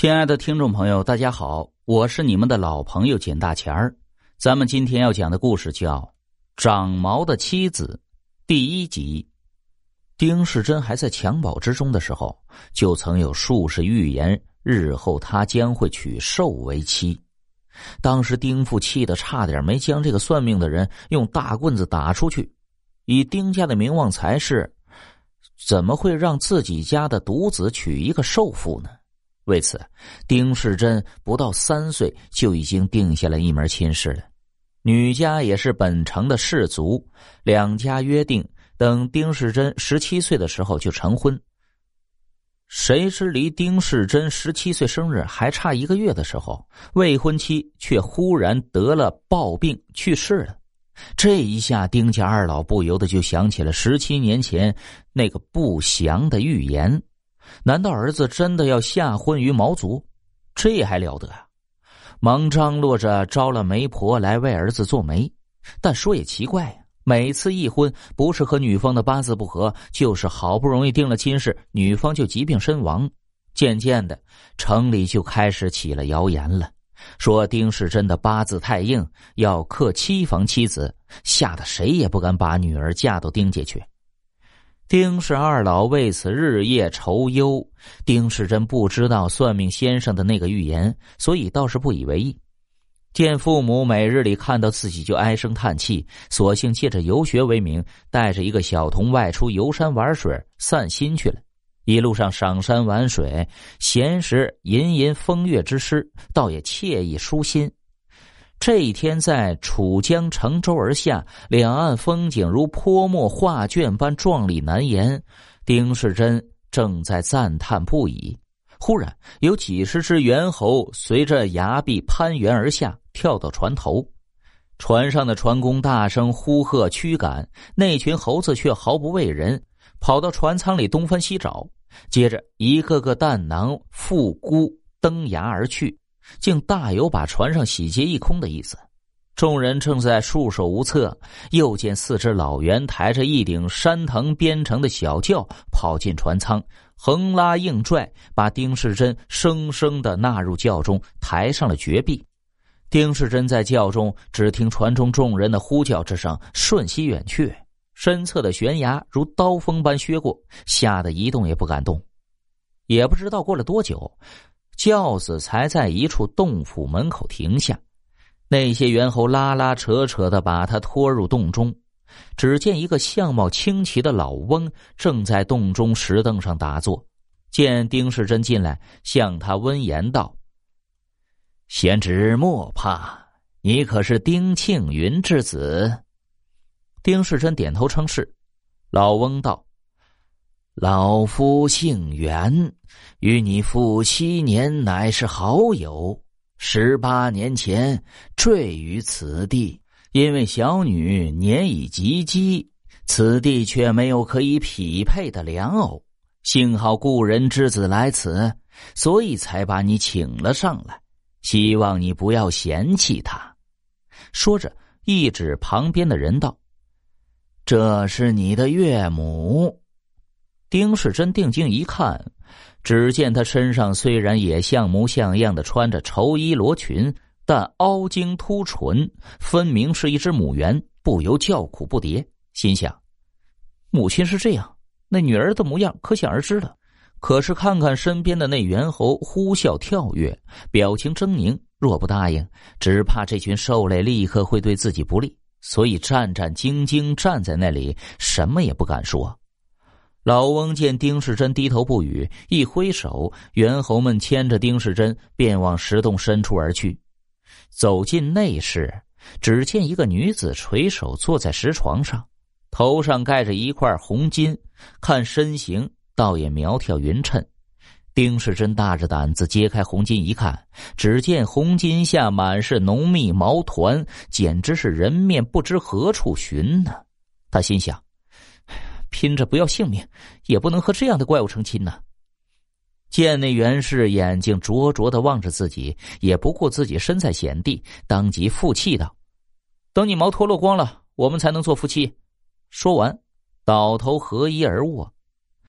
亲爱的听众朋友，大家好，我是你们的老朋友简大钱儿。咱们今天要讲的故事叫《长毛的妻子》第一集。丁世珍还在襁褓之中的时候，就曾有术士预言，日后他将会娶寿为妻。当时丁父气得差点没将这个算命的人用大棍子打出去。以丁家的名望才是，怎么会让自己家的独子娶一个寿妇呢？为此，丁世珍不到三岁就已经定下了一门亲事了。女家也是本城的士族，两家约定等丁世珍十七岁的时候就成婚。谁知离丁世珍十七岁生日还差一个月的时候，未婚妻却忽然得了暴病去世了。这一下，丁家二老不由得就想起了十七年前那个不祥的预言。难道儿子真的要下婚于毛族？这还了得啊！忙张罗着招了媒婆来为儿子做媒，但说也奇怪呀，每次一婚，不是和女方的八字不合，就是好不容易定了亲事，女方就疾病身亡。渐渐的，城里就开始起了谣言了，说丁世珍的八字太硬，要克妻房妻子，吓得谁也不敢把女儿嫁到丁家去。丁氏二老为此日夜愁忧。丁世珍不知道算命先生的那个预言，所以倒是不以为意。见父母每日里看到自己就唉声叹气，索性借着游学为名，带着一个小童外出游山玩水、散心去了。一路上赏山玩水，闲时吟吟风月之诗，倒也惬意舒心。这一天，在楚江乘舟而下，两岸风景如泼墨画卷般壮丽难言。丁世珍正在赞叹不已，忽然有几十只猿猴随着崖壁攀援而下，跳到船头。船上的船工大声呼喝驱赶，那群猴子却毫不畏人，跑到船舱里东翻西找，接着一个个蛋囊复孤登崖而去。竟大有把船上洗劫一空的意思。众人正在束手无策，又见四只老猿抬着一顶山藤编成的小轿跑进船舱，横拉硬拽，把丁世珍生生的纳入轿中，抬上了绝壁。丁世珍在轿中，只听船中众人的呼叫之声瞬息远去，身侧的悬崖如刀锋般削过，吓得一动也不敢动。也不知道过了多久。轿子才在一处洞府门口停下，那些猿猴拉拉扯扯的把他拖入洞中。只见一个相貌清奇的老翁正在洞中石凳上打坐，见丁世珍进来，向他温言道：“贤侄莫怕，你可是丁庆云之子？”丁世珍点头称是。老翁道。老夫姓袁，与你父七年乃是好友。十八年前坠于此地，因为小女年已及笄，此地却没有可以匹配的良偶。幸好故人之子来此，所以才把你请了上来。希望你不要嫌弃他。说着，一指旁边的人道：“这是你的岳母。”丁世珍定睛一看，只见他身上虽然也像模像样的穿着绸衣罗裙，但凹睛凸唇，分明是一只母猿，不由叫苦不迭。心想：母亲是这样，那女儿的模样可想而知了。可是看看身边的那猿猴，呼啸跳跃，表情狰狞，若不答应，只怕这群兽类立刻会对自己不利，所以战战兢兢站在那里，什么也不敢说。老翁见丁世珍低头不语，一挥手，猿猴们牵着丁世珍便往石洞深处而去。走进内室，只见一个女子垂手坐在石床上，头上盖着一块红巾，看身形倒也苗条匀称。丁世珍大着胆子揭开红巾一看，只见红巾下满是浓密毛团，简直是人面不知何处寻呢。他心想。拼着不要性命，也不能和这样的怪物成亲呢。见那袁氏眼睛灼灼的望着自己，也不顾自己身在险地，当即负气道：“等你毛脱落光了，我们才能做夫妻。”说完，倒头合衣而卧。